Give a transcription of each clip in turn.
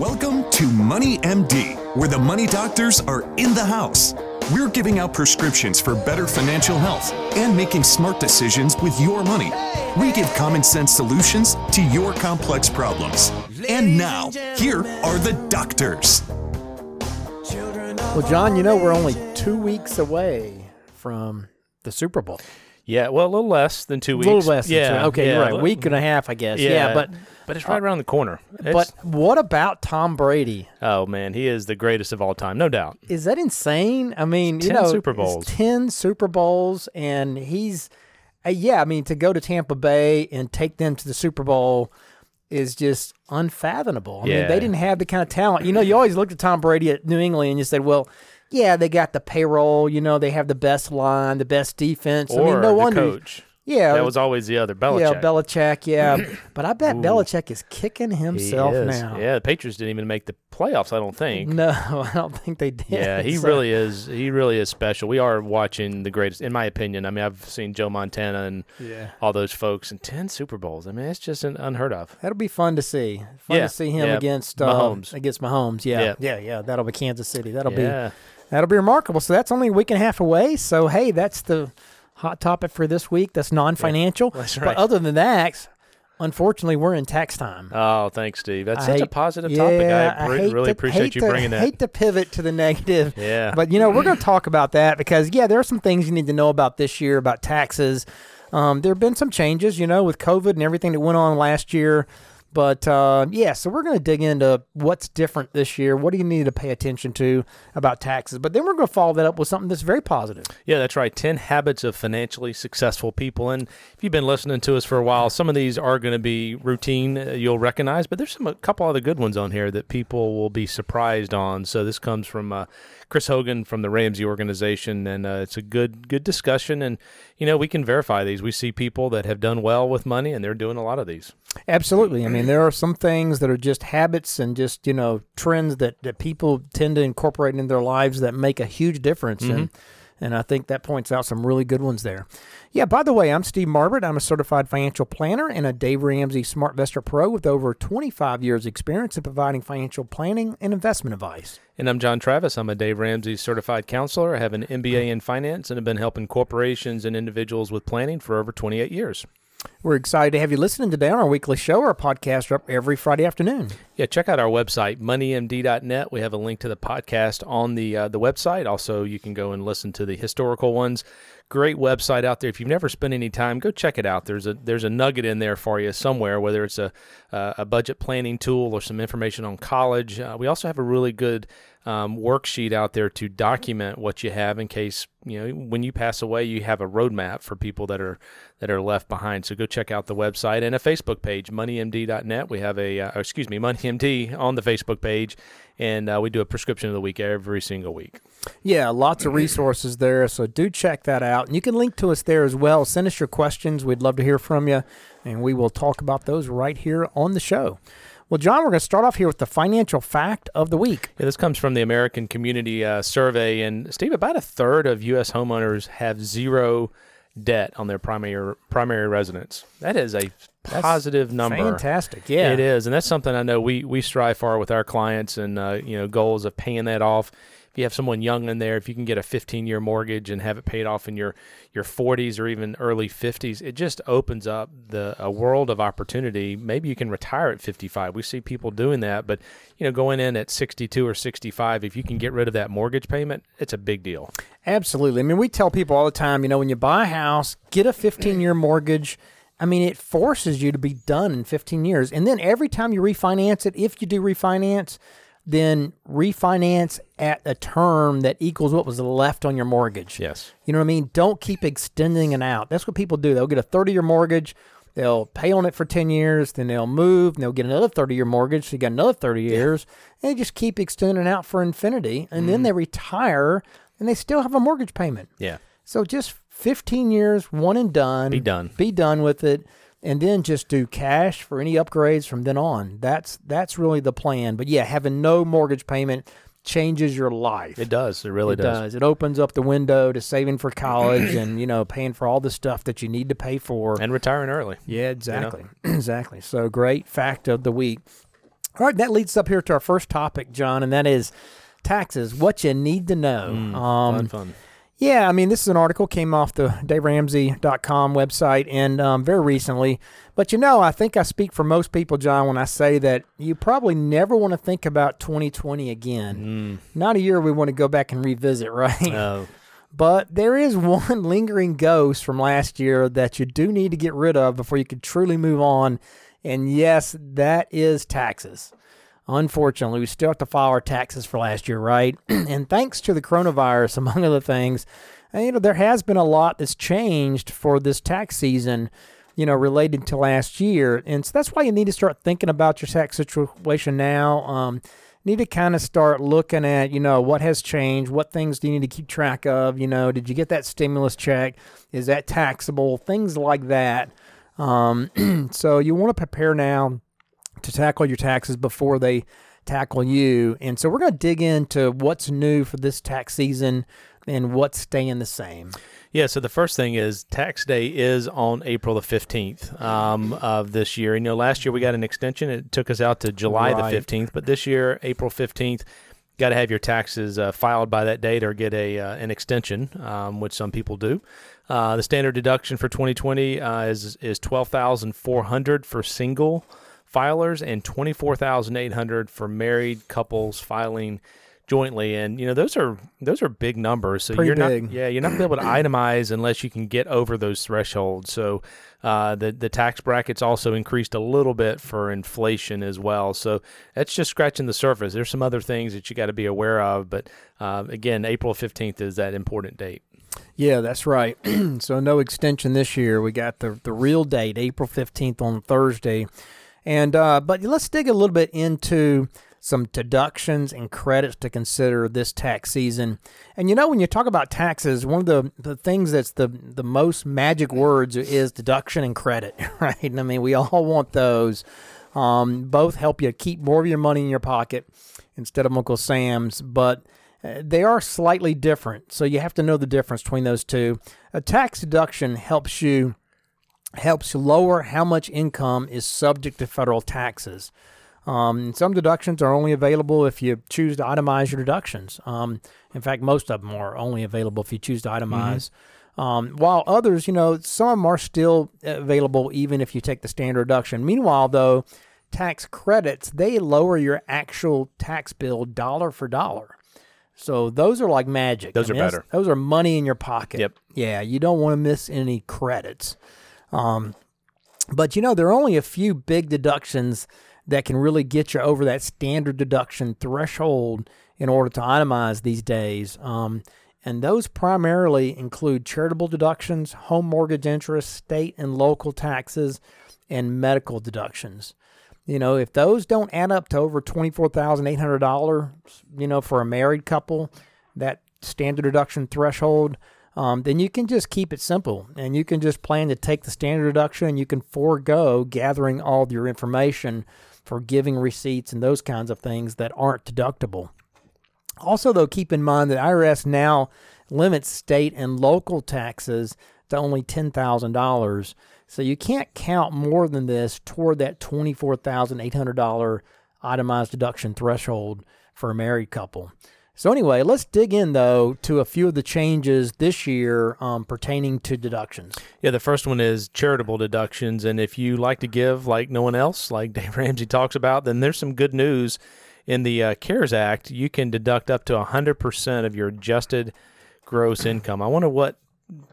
Welcome to Money MD, where the money doctors are in the house. We're giving out prescriptions for better financial health and making smart decisions with your money. We give common sense solutions to your complex problems. And now, here are the doctors. Well, John, you know we're only two weeks away from the Super Bowl. Yeah, well, a little less than two weeks. A little less. Than yeah. Okay, yeah, you're right. li- Week and a half, I guess. Yeah, Yeah, but but it's right around the corner. It's- but what about Tom Brady? oh man, he is the greatest of all time, no doubt. Is that insane? I mean, you 10 know, Super Bowls. ten Super Bowls, and he's, uh, yeah. I mean, to go to Tampa Bay and take them to the Super Bowl is just unfathomable. I mean, they didn't have the kind of talent. You know, you always looked at Tom Brady at New England and you said, well. Yeah, they got the payroll. You know, they have the best line, the best defense. Or I mean, no the wonder. coach. Yeah, That was always the other Belichick. Yeah, Belichick. Yeah, but I bet Belichick is kicking himself is. now. Yeah, the Patriots didn't even make the playoffs. I don't think. No, I don't think they did. Yeah, he So- really is. He really is special. We are watching the greatest, in my opinion. I mean, I've seen Joe Montana and Yeah, all those folks in ten Super Bowls. I mean, it's just unheard of. that'll be fun to see. Fun Yeah, to see him yeah. against uh, Mahomes. Against Mahomes. Yeah, Yeah. yeah, yeah. That'll be Kansas City. That'll be that'll be remarkable. So that's only a week and a half away. So hey, that's the hot topic for this week. That's non-financial. that's right. But other than that, unfortunately, we're in tax time. Oh, thanks, Steve. That's I such a hate- positive yeah, topic. I, hate really to- appreciate you to- bringing that. Hate to pivot to the negative. yeah, But you know, we're going to talk about that because yeah, there are some things you need to know about this year about taxes. Um, there have been some changes, you know, with COVID and everything that went on last year. But uh, yeah, so we're going to dig into what's different this year. What do you need to pay attention to about taxes? But then we're going to follow that up with something that's very positive. Yeah, that's right. 10 habits of financially successful people. And if you've been listening to us for a while, some of these are going to be routine uh, you'll recognize, but there's some a couple other good ones on here that people will be surprised on. So this comes from uh, Chris Hogan from the Ramsey organization and uh, it's a good good discussion and you know, we can verify these. We see people that have done well with money and they're doing a lot of these. Absolutely. I mean, there are some things that are just habits and just, you know, trends that, that people tend to incorporate in their lives that make a huge difference. And, mm-hmm. and I think that points out some really good ones there. Yeah, by the way, I'm Steve Marbert. I'm a certified financial planner and a Dave Ramsey SmartVestor Pro with over 25 years experience in providing financial planning and investment advice. And I'm John Travis. I'm a Dave Ramsey certified counselor. I have an MBA in finance and have been helping corporations and individuals with planning for over 28 years. We're excited to have you listening today on our weekly show. Our podcasts are up every Friday afternoon. Yeah, check out our website, moneymd.net. We have a link to the podcast on the uh, the website. Also, you can go and listen to the historical ones. Great website out there. If you've never spent any time, go check it out. There's a there's a nugget in there for you somewhere, whether it's a a budget planning tool or some information on college. Uh, we also have a really good um, worksheet out there to document what you have in case you know when you pass away, you have a roadmap for people that are that are left behind. So go check out the website and a Facebook page, moneymd.net. We have a uh, excuse me, moneymd on the Facebook page, and uh, we do a prescription of the week every single week. Yeah, lots of resources there. So do check that out. And you can link to us there as well. Send us your questions. We'd love to hear from you. And we will talk about those right here on the show. Well, John, we're going to start off here with the financial fact of the week. Yeah, this comes from the American Community uh, Survey, and Steve, about a third of U.S. homeowners have zero debt on their primary primary residence. That is a positive number. Fantastic. Yeah. It is, and that's something I know we we strive for with our clients, and uh, you know goals of paying that off. If you have someone young in there, if you can get a 15 year mortgage and have it paid off in your your 40s or even early 50s, it just opens up the a world of opportunity. Maybe you can retire at 55. We see people doing that, but you know going in at 62 or 65, if you can get rid of that mortgage payment, it's a big deal. Absolutely. I mean, we tell people all the time, you know, when you buy a house, get a 15 year mortgage. I mean, it forces you to be done in 15 years. And then every time you refinance it, if you do refinance, then refinance at a term that equals what was left on your mortgage. Yes. You know what I mean? Don't keep extending it out. That's what people do. They'll get a 30 year mortgage, they'll pay on it for 10 years, then they'll move, and they'll get another 30 year mortgage. So you got another 30 years, and they just keep extending out for infinity. And then mm. they retire and they still have a mortgage payment. Yeah. So just 15 years, one and done. Be done. Be done with it. And then just do cash for any upgrades from then on. That's that's really the plan. But yeah, having no mortgage payment changes your life. It does. It really It does. does. It opens up the window to saving for college and you know paying for all the stuff that you need to pay for. And retiring early. yeah, exactly, exactly. So great fact of the week. All right, that leads us up here to our first topic, John, and that is taxes. What you need to know. Mm, um, fun, fun. Yeah, I mean, this is an article came off the DaveRamsey.com website and um, very recently. But you know, I think I speak for most people, John, when I say that you probably never want to think about 2020 again. Not a year we want to go back and revisit, right? Oh, But there is one lingering ghost from last year that you do need to get rid of before you can truly move on. And yes, that is taxes. Unfortunately, we still have to file our taxes for last year, right? and thanks to the coronavirus, among other things, you know, there has been a lot that's changed for this tax season, you know, related to last year. And so that's why you need to start thinking about your tax situation now. Um, need to kind of start looking at, you know, what has changed, what things do you need to keep track of, you know, did you get that stimulus check? Is that taxable? Things like that. Um, so you want to prepare now to tackle your taxes before they tackle you. And so we're going to dig into what's new for this tax season and what's staying the same. Yeah, so the first thing is tax day is on April the 15th um, of this year. You know, last year we got an extension. It took us out to July Right. the 15th, but this year, April 15th, got to have your taxes uh, filed by that date or get a uh, an extension, um, which some people do. Uh, the standard deduction for 2020 uh, is is 12,400 for single filers and 24,800 for married couples filing jointly. And you know those are those are big numbers. So Pretty you're big. not yeah you're not gonna be able to itemize unless you can get over those thresholds. So uh, the the tax brackets also increased a little bit for inflation as well. So that's just scratching the surface. There's some other things that you got to be aware of but uh, again April 15th is that important date. Yeah, that's right. so no extension this year. We got the the real date, April fifteenth on Thursday, and uh, but let's dig a little bit into some deductions and credits to consider this tax season. And you know, when you talk about taxes, one of the, the things that's the the most magic words is deduction and credit, right? And I mean, we all want those. Um, both help you keep more of your money in your pocket instead of Uncle Sam's, but uh, they are slightly different. So you have to know the difference between those two. A tax deduction helps you helps lower how much income is subject to federal taxes. Um, some deductions are only available if you choose to itemize your deductions. Um, in fact, most of them are only available if you choose to itemize. Um, while others, you know, some of them are still available even if you take the standard deduction. Meanwhile, though, tax credits they lower your actual tax bill dollar for dollar. So those are like magic. Those are better. Those are money in your pocket. Yep. Yeah, you don't want to miss any credits. Um, but you know, there are only a few big deductions that can really get you over that standard deduction threshold in order to itemize these days. Um, and those primarily include charitable deductions, home mortgage interest, state and local taxes, and medical deductions. You know, if those don't add up to over twenty-four thousand eight hundred dollars, you know, for a married couple, that standard deduction threshold, um, then you can just keep it simple and you can just plan to take the standard deduction and you can forego gathering all your information for giving receipts and those kinds of things that aren't deductible. Also, though, keep in mind that IRS now limits state and local taxes to only $10,000. So you can't count more than this toward that $24,800 itemized deduction threshold for a married couple. So, anyway, let's dig in, though, to a few of the changes this year um, pertaining to deductions. Yeah, the first one is charitable deductions. And if you like to give like no one else, like Dave Ramsey talks about, then there's some good news. In the uh, CARES Act, you can deduct up to 100% of your adjusted gross income. I wonder what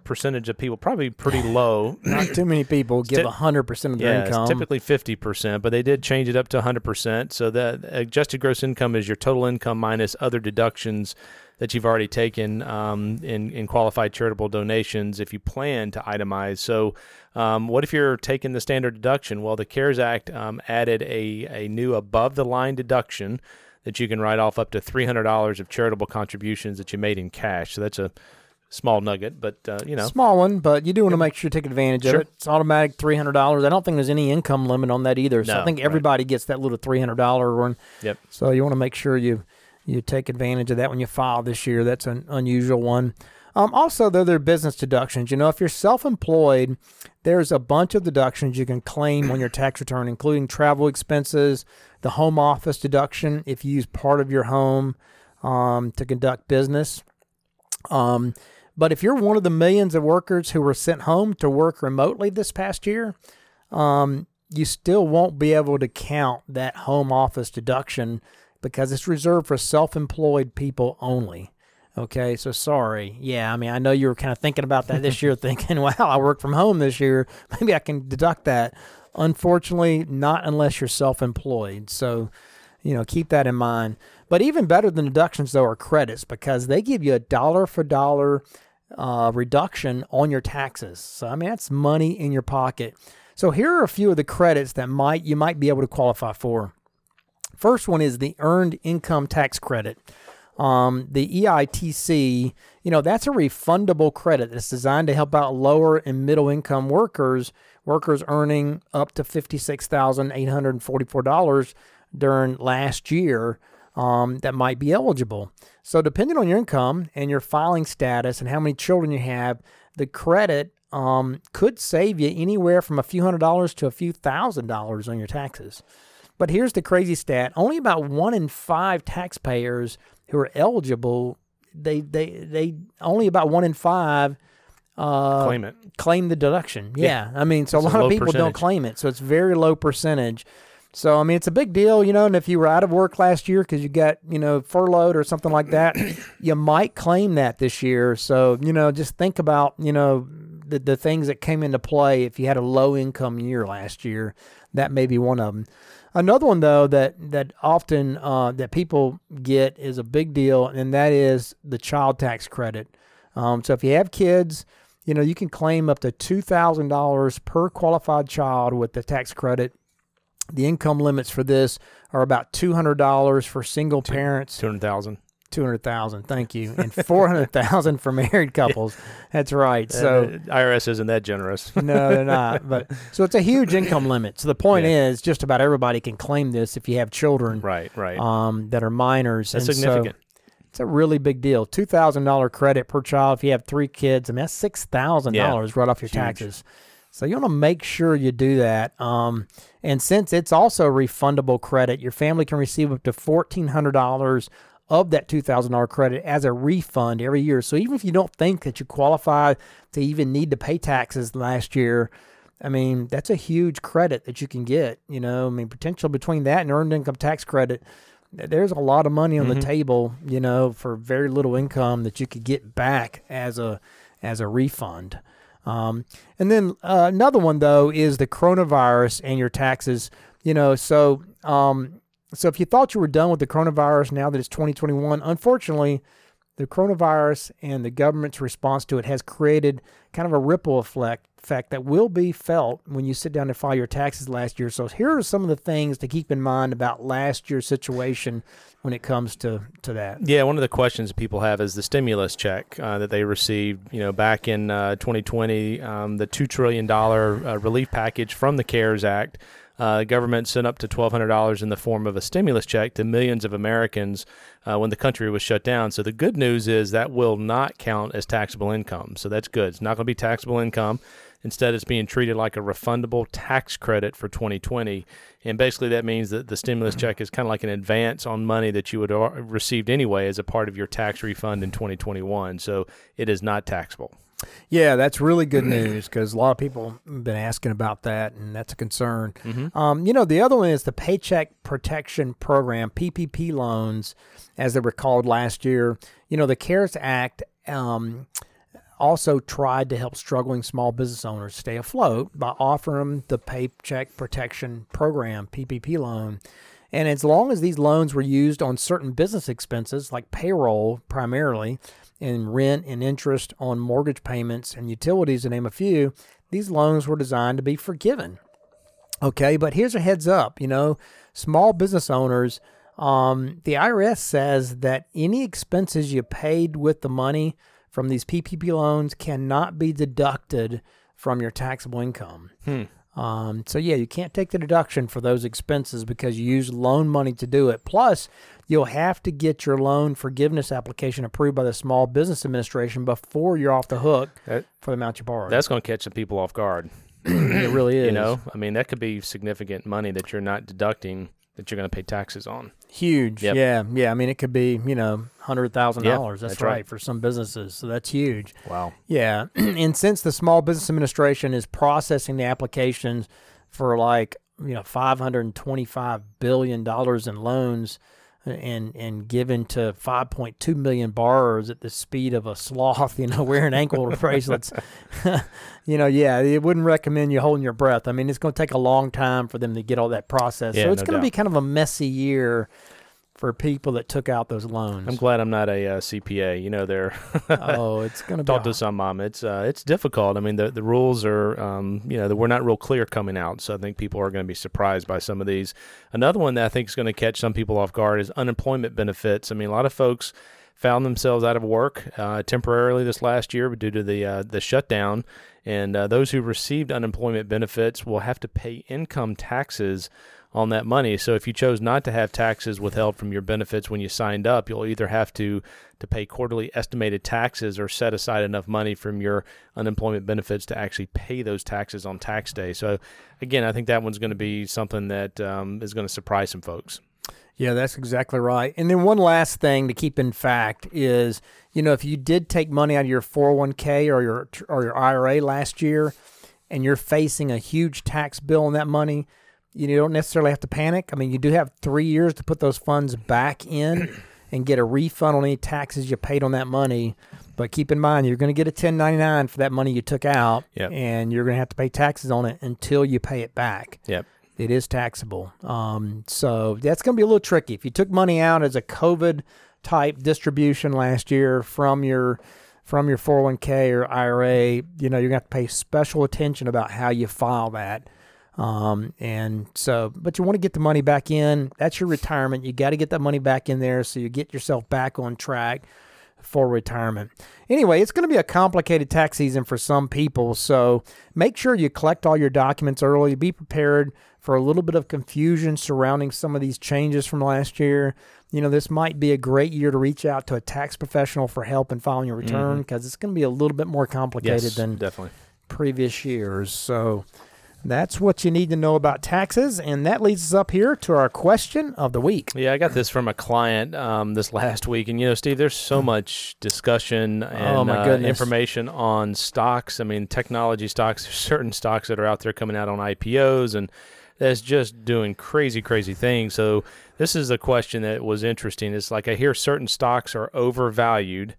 percentage of people, probably pretty low. Not too many people give Typ- 100% of their yeah, income. typically 50%, but they did change it up to 100%. So that adjusted gross income is your total income minus other deductions that you've already taken um, in, in qualified charitable donations if you plan to itemize. So, um, what if you're taking the standard deduction? Well, the CARES Act um, added a, a new above the line deduction that you can write off up to $300 of charitable contributions that you made in cash. So, that's a small nugget, but uh, you know. Small one, but you do want to make sure you take advantage Sure. of it. It's automatic three hundred dollars. I don't think there's any income limit on that either. So I No, think right. everybody gets that little three hundred dollar one. Yep. So you want to make sure you you take advantage of that when you file this year. That's an unusual one. Um, also, though, there are business deductions. You know, if you're self-employed, there's a bunch of deductions you can claim on your tax return, including travel expenses, the home office deduction if you use part of your home um, to conduct business. Um, but if you're one of the millions of workers who were sent home to work remotely this past year, um, you still won't be able to count that home office deduction because it's reserved for self employed people only. Okay, so sorry. Yeah, I mean, I know you were kind of thinking about that this year, thinking, wow, I work from home this year. Maybe I can deduct that. Unfortunately, not unless you're self employed. So, you know, keep that in mind. But even better than deductions, though, are credits because they give you a dollar for dollar uh, reduction on your taxes. So, I mean, that's money in your pocket. So, here are a few of the credits that might you might be able to qualify for. First one is the earned income tax credit. Um, the EITC, you know, that's a refundable credit that's designed to help out lower and middle income workers, workers earning up to $56,844 during last year um, that might be eligible. So, depending on your income and your filing status and how many children you have, the credit um, could save you anywhere from a few hundred dollars to a few thousand dollars on your taxes. But here's the crazy stat only about one in five taxpayers who are eligible, they, they, they only about one in five uh, claim it. Claim the deduction. Yeah. Yeah. I mean, so It's a a lot of low people don't claim it. So it's very low percentage. So, I mean, it's a big deal, you know. And if you were out of work last year because you got, you know, furloughed or something like that, you might claim that this year. So, you know, just think about, you know, the, the things that came into play if you had a low income year last year. That may be one of them. Another one though that that often uh, that people get is a big deal, and that is the child tax credit. Um, so if you have kids, you know you can claim up to two thousand dollars per qualified child with the tax credit. The income limits for this are about two hundred dollars for single parents, Two hundred thousand. two hundred thousand. Thank you, and four hundred thousand for married couples. That's right. So uh, IRS isn't that generous. no, they're not. But so it's a huge income limit. So the point Yeah. is, just about everybody can claim this if you have children right, right. um, that are minors. That's And so significant. it's a really big deal. Two thousand dollar credit per child if you have three kids. I mean, that's six thousand dollars right off your Huge. taxes. So you want to make sure you do that. Um, and since it's also refundable credit, your family can receive up to fourteen hundred dollars of that two thousand dollar credit as a refund every year. So even if you don't think that you qualify to even need to pay taxes last year, I mean that's a huge credit that you can get. You know, I mean potential between that and earned income tax credit. There's a lot of money on the table, you know, for very little income that you could get back as a as a refund. Um, and then uh, another one though is the coronavirus and your taxes. You know, so um, so if you thought you were done with the coronavirus now that it's 2021, unfortunately, the coronavirus and the government's response to it has created kind of a ripple effect effect that will be felt when you sit down to file your taxes last year. So here are some of the things to keep in mind about last year's situation when it comes to to that. Yeah, one of the questions people have is the stimulus check uh, that they received. You know, back in uh, 2020, um, the two trillion dollar uh, relief package from the CARES Act. Uh, the government sent up to $1,200 in the form of a stimulus check to millions of Americans uh, when the country was shut down. So the good news is that will not count as taxable income. So that's good. It's not going to be taxable income. Instead, it's being treated like a refundable tax credit for 2020. And basically, that means that the stimulus check is kind of like an advance on money that you would have received anyway as a part of your tax refund in 2021. So it is not taxable. Yeah, that's really good news because a lot of people have been asking about that, and that's a concern. Um, you know, the other one is the Paycheck Protection Program, PPP loans, as they were called last year. You know, the CARES Act um, also tried to help struggling small business owners stay afloat by offering them the Paycheck Protection Program, PPP loan. And as long as these loans were used on certain business expenses, like payroll primarily, and rent and interest on mortgage payments and utilities, to name a few, these loans were designed to be forgiven. Okay, but here's a heads up you know, small business owners, um, the IRS says that any expenses you paid with the money from these PPP loans cannot be deducted from your taxable income. Um, so yeah, you can't take the deduction for those expenses because you use loan money to do it. Plus, you'll have to get your loan forgiveness application approved by the Small Business Administration before you're off the hook That- for the amount you borrowed. That's going to catch some people off guard. it really is. You know, I mean, that could be significant money that you're not deducting that you're going to pay taxes on. Huge. Yep. Yeah, yeah. I mean, it could be you know hundred thousand Yeah, dollars. That's, that's right. right. for some businesses. So that's huge. Wow. Yeah, and since the Small Business Administration is processing the applications for like you know five hundred and twenty-five billion dollars in loans, and and given to five point two million borrowers at the speed of a sloth, you know, wearing ankle bracelets, you know, yeah, it wouldn't recommend you holding your breath. I mean, it's going to take a long time for them to get all that process, Yeah, so it's no going to be kind of a messy year for people that took out those loans. I'm glad I'm not a uh, CPA. You know, they're oh, it's going to talk to some mom. It's uh, it's difficult. I mean, the the rules are um, you know we're not real clear coming out, so I think people are going to be surprised by some of these. Another one that I think is going to catch some people off guard is unemployment benefits. I mean, a lot of folks found themselves out of work uh, temporarily this last year due to the uh, the shutdown, and uh, those who received unemployment benefits will have to pay income taxes on that money. So if you chose not to have taxes withheld from your benefits when you signed up, you'll either have to to pay quarterly estimated taxes or set aside enough money from your unemployment benefits to actually pay those taxes on tax day. So again, I think that one's going to be something that um, is going to surprise some folks. Yeah, that's exactly right. And then one last thing to keep in fact is, you know, if you did take money out of your 401k or your or your IRA last year and you're facing a huge tax bill on that money, you don't necessarily have to panic. I mean, you do have 3 years to put those funds back in and get a refund on any taxes you paid on that money. But keep in mind, you're going to get a 1099 for that money you took out, Yep. and you're going to have to pay taxes on it until you pay it back Yep. it is taxable. Um, so that's going to be a little tricky. If you took money out as a COVID type distribution last year from your from your 401k or IRA, you know, you're going to have to pay special attention about how you file that. Um, and so, but you want to get the money back in. That's your retirement. You got to get that money back in there so you get yourself back on track for retirement. Anyway, it's going to be a complicated tax season for some people, so make sure you collect all your documents early. Be prepared for a little bit of confusion surrounding some of these changes from last year. You know, this might be a great year to reach out to a tax professional for help in filing your return because it's going to be a little bit more complicated Yes, than definitely. previous years. So that's what you need to know about taxes. And that leads us up here to our question of the week. Yeah, I got this from a client um, this last week, and you know, Steve, there's so much discussion and Oh, uh, information on stocks. I mean, technology stocks. There's certain stocks that are out there coming out on IPOs, and that's just doing crazy, crazy things. So this is a question that was interesting. It's like I hear certain stocks are overvalued.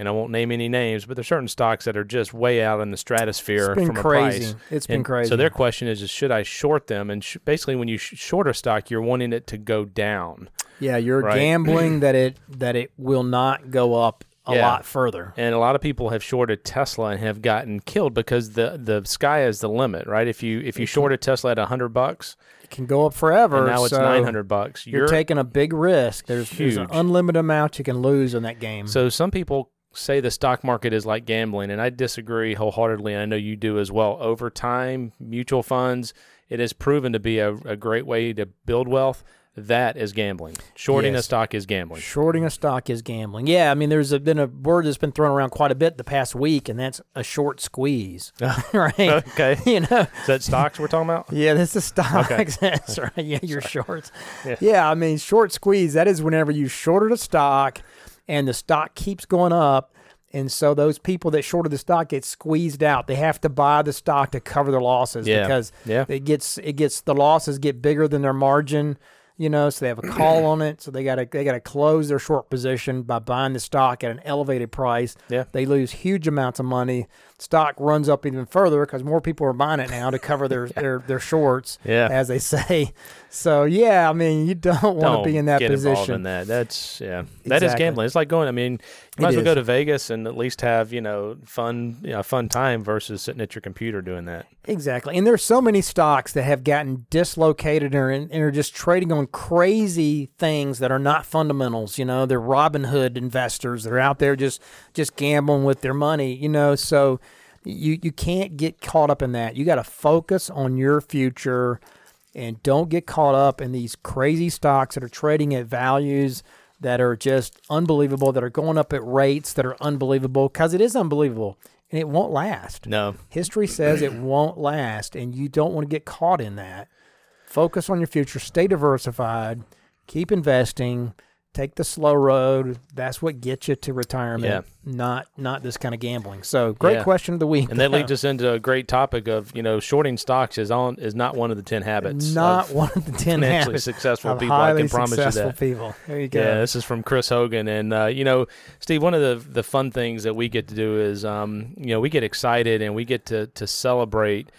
And I won't name any names, but there's certain stocks that are just way out in the stratosphere It's been from a price. It's been crazy. So their question is, is should I short them? And sh- basically, when you sh- short a stock, you're wanting it to go down. Yeah, you're Right. gambling that it that it will not go up a Yeah. lot further. And a lot of people have shorted Tesla and have gotten killed because the the sky is the limit, right? If you if you short a Tesla at hundred bucks It can go up forever. and now it's so nine hundred bucks, You're, taking a big risk. There's, there's an unlimited amount you can lose in that game. So some people say the stock market is like gambling, and I disagree wholeheartedly. And I know you do as well. Over time, mutual funds it has proven to be a, a great way to build wealth. That is gambling. Shorting a stock is gambling. Shorting a stock is gambling. Yeah, I mean, there's a, been a word that's been thrown around quite a bit the past week, and that's a short squeeze, right? okay, you know, is that stocks we're talking about? yeah, this is stocks. Okay. that's right. Yeah, your shorts. Yeah. Yeah. I mean, short squeeze. That is whenever you shorted a stock, and the stock keeps going up. And so those people that shorted the stock get squeezed out. They have to buy the stock to cover their losses Yeah. because Yeah. it gets it gets the losses get bigger than their margin. You know, so they have a call on it. So they got to they got to close their short position by buying the stock at an elevated price. Yeah. They lose huge amounts of money. Stock runs up even further because more people are buying it now to cover their their, their shorts, Yeah. as they say. So yeah, I mean, you don't want to be in that get involved in that. That's yeah. That is gambling. It's like going. I mean, you It might as well is. go to Vegas and at least have you know fun, you know, fun time versus sitting at your computer doing that. Exactly. And there's so many stocks that have gotten dislocated or, and are just trading on crazy things that are not fundamentals. You know, they're Robinhood investors. They're out there just just gambling with their money. You know, so You you can't get caught up in that. You got to focus on your future, and don't get caught up in these crazy stocks that are trading at values that are just unbelievable, that are going up at rates that are unbelievable, because it is unbelievable and it won't last. No. History says it won't last, and you don't want to get caught in that. Focus on your future, stay diversified, keep investing, take the slow road. That's what gets you to retirement, Yeah. not not this kind of gambling. So, great Yeah. question of the week. And that leads us into a great topic of you know shorting stocks is on is not one of the ten habits. not one of the ten financially habits successful people. I can promise you that. people. There you go. Yeah, this is from Chris Hogan, and uh, you know, Steve. One of the the fun things that we get to do is, um, you know, we get excited and we get to to celebrate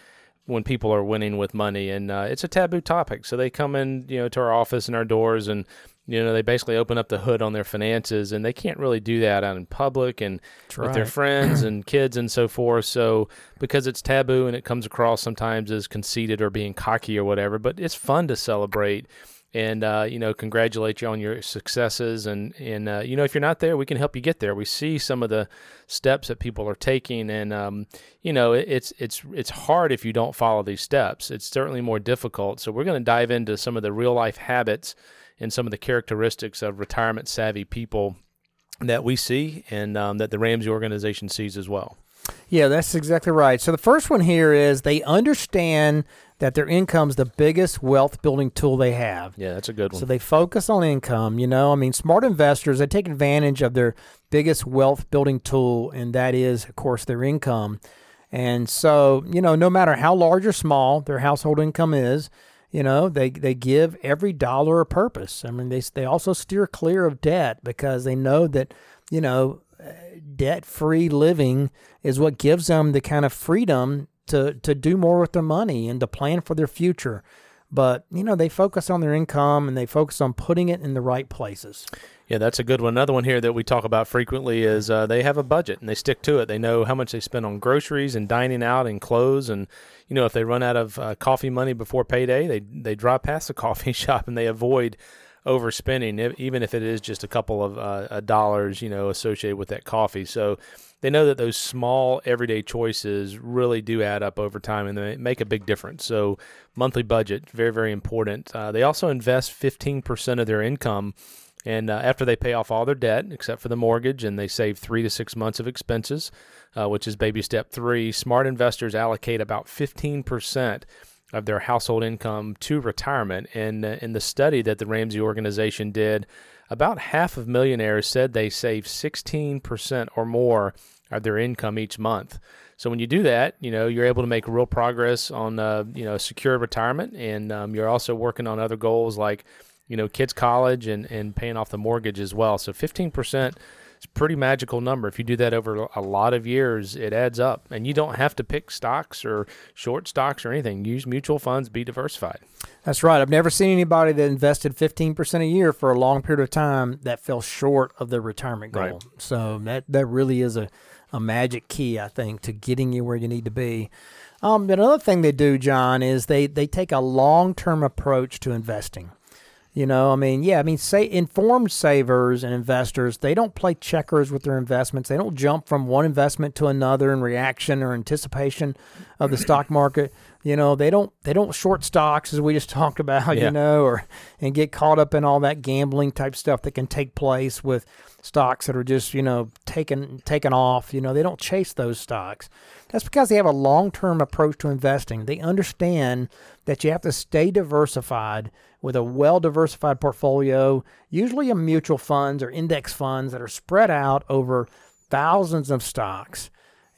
when people are winning with money, and uh, it's a taboo topic. So they come in, you know, to our office and our doors, and you know, they basically open up the hood on their finances, and they can't really do that out in public and That's with their friends and kids and so forth. So because it's taboo and it comes across sometimes as conceited or being cocky or whatever, but it's fun to celebrate and uh, you know congratulate you on your successes. And and uh, you know if you're not there we can help you get there. We see some of the steps that people are taking and um, you know it, it's it's it's hard if you don't follow these steps. It's certainly more difficult. So we're going to dive into some of the real life habits and some of the characteristics of retirement savvy people that we see and um, that the Ramsey organization sees as well Yeah, that's exactly right. So the first one here is they understand that their income's the biggest wealth building tool they have. yeah that's a good one So they focus on income. You know, I mean, smart investors they take advantage of their biggest wealth building tool, and that is, of course, their income. And so, you know, no matter how large or small their household income is, you know, they they give every dollar a purpose. I mean, they they also steer clear of debt because they know that, you know, uh, debt free living is what gives them the kind of freedom to to do more with their money and to plan for their future but you know they focus on their income and they focus on putting it in the right places Yeah, that's a good one. Another one here that we talk about frequently is uh, they have a budget and they stick to it. They know how much they spend on groceries and dining out and clothes. And you know, if they run out of uh, coffee money before payday, they they drive past the coffee shop and they avoid overspending, even if it is just a couple of uh, uh, dollars, you know, associated with that coffee. So they know that those small everyday choices really do add up over time and they make a big difference. So monthly budget, very very important. Uh, they also invest 15% of their income. And uh, after they pay off all their debt, except for the mortgage, and they save three to six months of expenses, uh, which is baby step three, smart investors allocate about 15% of their household income to retirement. And uh, in the study that the Ramsey organization did, about half of millionaires said they save 16% or more of their income each month. So when you do that, you know you're able to make real progress on uh, you know secure retirement, and um, you're also working on other goals like you know kids college and and paying off the mortgage as well. So 15% is a pretty magical number. If you do that over a lot of years, it adds up, and you don't have to pick stocks or short stocks or anything. Use mutual funds, be diversified. that's right i've never seen anybody that invested 15% a year for a long period of time that fell short of their retirement goal Right. so that that really is a, a magic key i think to getting you where you need to be um, another thing they do john is they they take a long-term approach to investing You know, I mean, yeah, I mean, say informed savers and investors, they don't play checkers with their investments. They don't jump from one investment to another in reaction or anticipation of the stock market. You know, they don't they don't short stocks as we just talked about, Yeah. you know, or and get caught up in all that gambling type stuff that can take place with stocks that are just, you know, taken taken off. You know, they don't chase those stocks. That's because they have a long-term approach to investing. They understand that you have to stay diversified with a well-diversified portfolio, usually in mutual funds or index funds that are spread out over thousands of stocks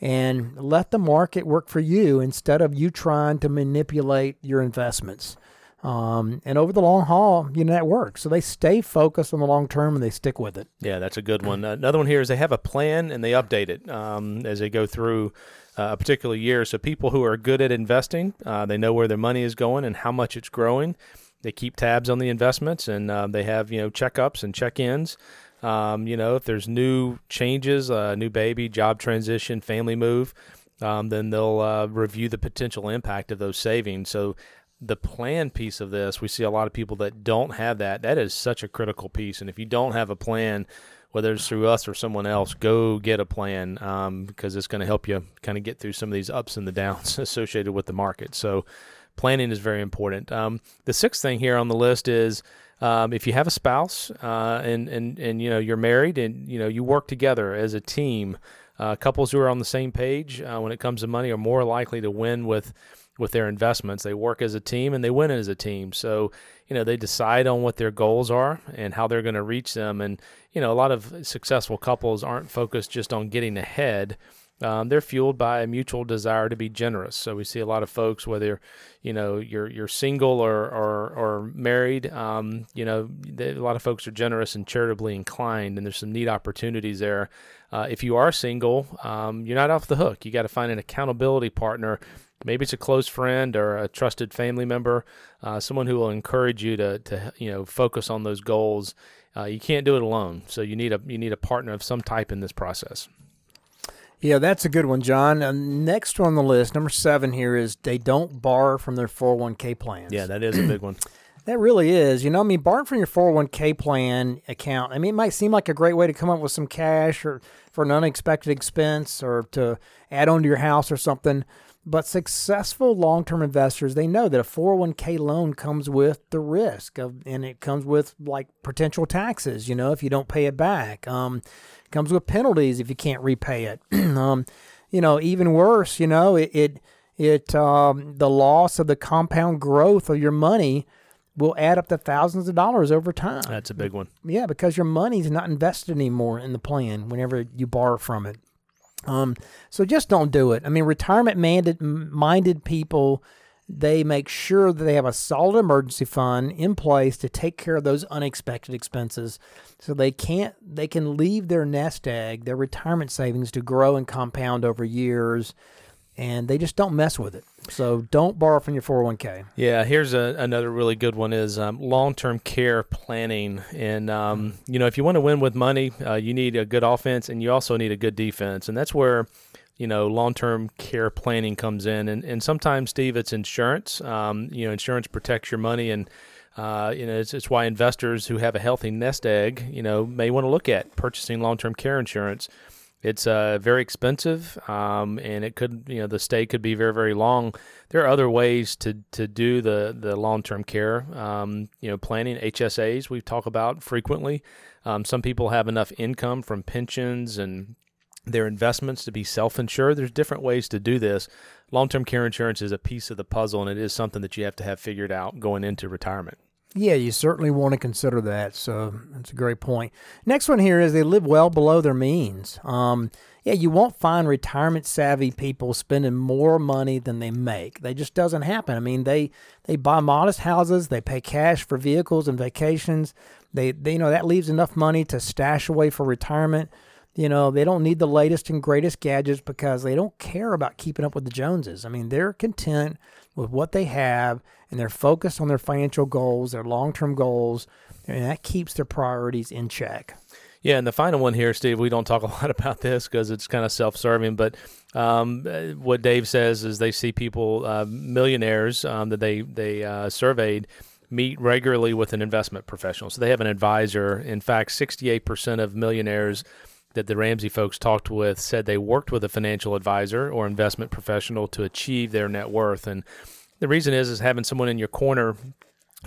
and let the market work for you instead of you trying to manipulate your investments. Um, and over the long haul, you know that works. So they stay focused on the long term and they stick with it. Yeah, that's a good one. Uh, another one here is they have a plan and they update it um, as they go through uh, a particular year. So people who are good at investing, uh, they know where their money is going and how much it's growing. They keep tabs on the investments and uh, they have you know checkups and check-ins. Um, you know if there's new changes, uh, new baby, job transition, family move, um, then they'll uh, review the potential impact of those savings. So the plan piece of this, we see a lot of people that don't have that. That is such a critical piece. And if you don't have a plan, whether it's through us or someone else, go get a plan um, because it's going to help you kind of get through some of these ups and the downs associated with the market. So, planning is very important. Um, the sixth thing here on the list is um, if you have a spouse uh, and and and you know you're married and you know you work together as a team, uh, couples who are on the same page uh, when it comes to money are more likely to win with with their investments. They work as a team and they win as a team. So, you know, they decide on what their goals are and how they're going to reach them. And, you know, a lot of successful couples aren't focused just on getting ahead. Um, they're fueled by a mutual desire to be generous. So we see a lot of folks, whether you know you're you're single or or, or married, um, you know, they, a lot of folks are generous and charitably inclined, and there's some neat opportunities there. Uh, if you are single, um, you're not off the hook. You got to find an accountability partner maybe it's a close friend or a trusted family member, uh, someone who will encourage you to, to you know focus on those goals. Uh, you can't do it alone, so you need a you need a partner of some type in this process. Yeah, that's a good one, John. Uh, next on the list, number seven here is they don't borrow from their 401k plans. Yeah, that is a big one. That really is. You know, I mean, borrowing from your 401k plan account, I mean, it might seem like a great way to come up with some cash or for an unexpected expense or to add on to your house or something. But successful long term investors, they know that a 401k loan comes with the risk of, and it comes with like potential taxes, you know, if you don't pay it back. Um, it comes with penalties if you can't repay it. um, you know, even worse, you know, it, it, it um, the loss of the compound growth of your money will add up to thousands of dollars over time. That's a big one. Yeah, because your money's not invested anymore in the plan whenever you borrow from it. Um, so just don't do it. I mean, retirement minded, minded people, they make sure that they have a solid emergency fund in place to take care of those unexpected expenses. So they can't, they can leave their nest egg, their retirement savings to grow and compound over years and they just don't mess with it. So don't borrow from your 401k. Yeah, here's a, another really good one is um, long-term care planning. And, um, you know, if you want to win with money, uh, you need a good offense and you also need a good defense. And that's where, you know, long-term care planning comes in. And, and sometimes, Steve, it's insurance. Um, you know, insurance protects your money and, uh, you know, it's, it's why investors who have a healthy nest egg, you know, may want to look at purchasing long-term care insurance. It's uh, very expensive, um, and it could, you know, the stay could be very, very long. There are other ways to to do the the long term care, um, you know, planning. HSAs we talk about frequently. Um, some people have enough income from pensions and their investments to be self insured. There's different ways to do this. Long term care insurance is a piece of the puzzle, and it is something that you have to have figured out going into retirement. Yeah, you certainly want to consider that. So that's a great point. Next one here is they live well below their means. Um, yeah, you won't find retirement savvy people spending more money than they make. That just doesn't happen. I mean, they they buy modest houses, they pay cash for vehicles and vacations. They, they you know that leaves enough money to stash away for retirement. You know, they don't need the latest and greatest gadgets because they don't care about keeping up with the Joneses. I mean, they're content with what they have and they're focused on their financial goals, their long term goals, and that keeps their priorities in check. Yeah, and the final one here, Steve, we don't talk a lot about this because it's kind of self serving, but um, what Dave says is they see people, uh, millionaires um, that they, they uh, surveyed, meet regularly with an investment professional. So they have an advisor. In fact, 68% of millionaires that the Ramsey folks talked with said they worked with a financial advisor or investment professional to achieve their net worth. And the reason is is having someone in your corner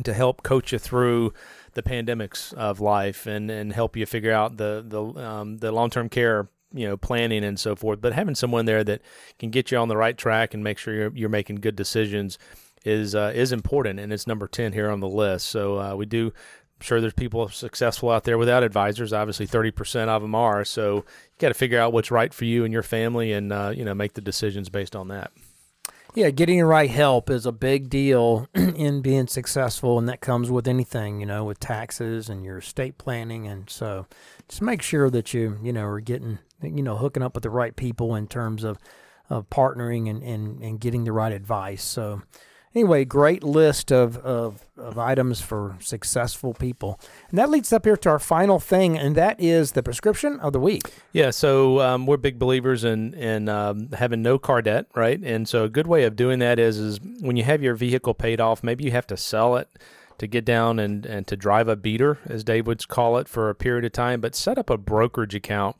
to help coach you through the pandemics of life and, and help you figure out the the um, the long term care you know planning and so forth. But having someone there that can get you on the right track and make sure you're you're making good decisions is uh, is important, and it's number ten here on the list. So uh, we do I'm sure there's people successful out there without advisors. Obviously, 30% of them are. So you got to figure out what's right for you and your family, and uh, you know make the decisions based on that. Yeah, getting the right help is a big deal in being successful, and that comes with anything, you know, with taxes and your estate planning, and so just make sure that you, you know, are getting, you know, hooking up with the right people in terms of, of partnering and, and, and getting the right advice. So, anyway, great list of, of, of items for successful people. And that leads up here to our final thing, and that is the prescription of the week. Yeah, so um, we're big believers in in um, having no car debt, right? And so a good way of doing that is is when you have your vehicle paid off, maybe you have to sell it to get down and, and to drive a beater, as Dave would call it, for a period of time, but set up a brokerage account,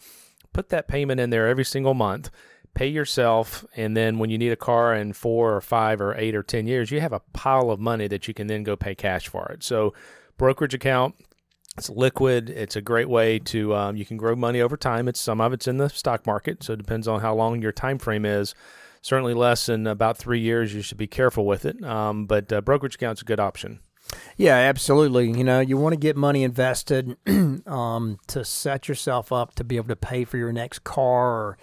put that payment in there every single month pay yourself, and then when you need a car in four or five or eight or ten years, you have a pile of money that you can then go pay cash for it. So, brokerage account. It's liquid. It's a great way to um, you can grow money over time. It's some of it's in the stock market, so it depends on how long your time frame is. Certainly less than about three years. You should be careful with it. Um, but uh, brokerage account's a good option. Yeah, absolutely. You know, you want to get money invested um, to set yourself up to be able to pay for your next car or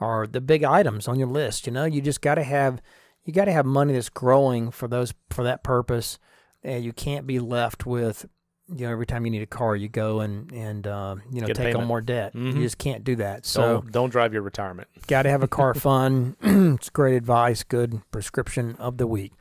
are the big items on your list. You know, you just got to have you got to have money that's growing for those for that purpose, and you can't be left with you know every time you need a car you go and and uh, you know Get take on more debt. Mhm. You just can't do that. So Don't don't drive your retirement. got to have a car fund. it's great advice. Good prescription of the week.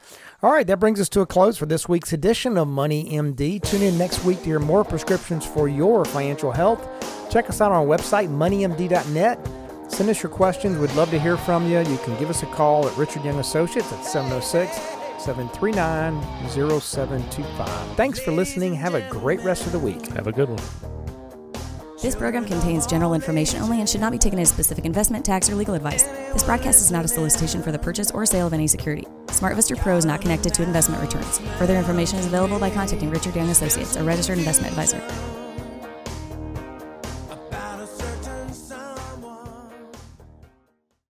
All right, that brings us to a close for this week's edition of Money MD. Tune in next week to hear more prescriptions for your financial health. Check us out on our website, moneymd.net. Send us your questions. We'd love to hear from you. You can give us a call at Richard Young Associates at 706 739 0725. Thanks for listening. Have a great rest of the week. Have a good one. This program contains general information only and should not be taken as specific investment, tax, or legal advice. This broadcast is not a solicitation for the purchase or sale of any security. SmartVestor Pro is not connected to investment returns. Further information is available by contacting Richard Young Associates, a registered investment advisor.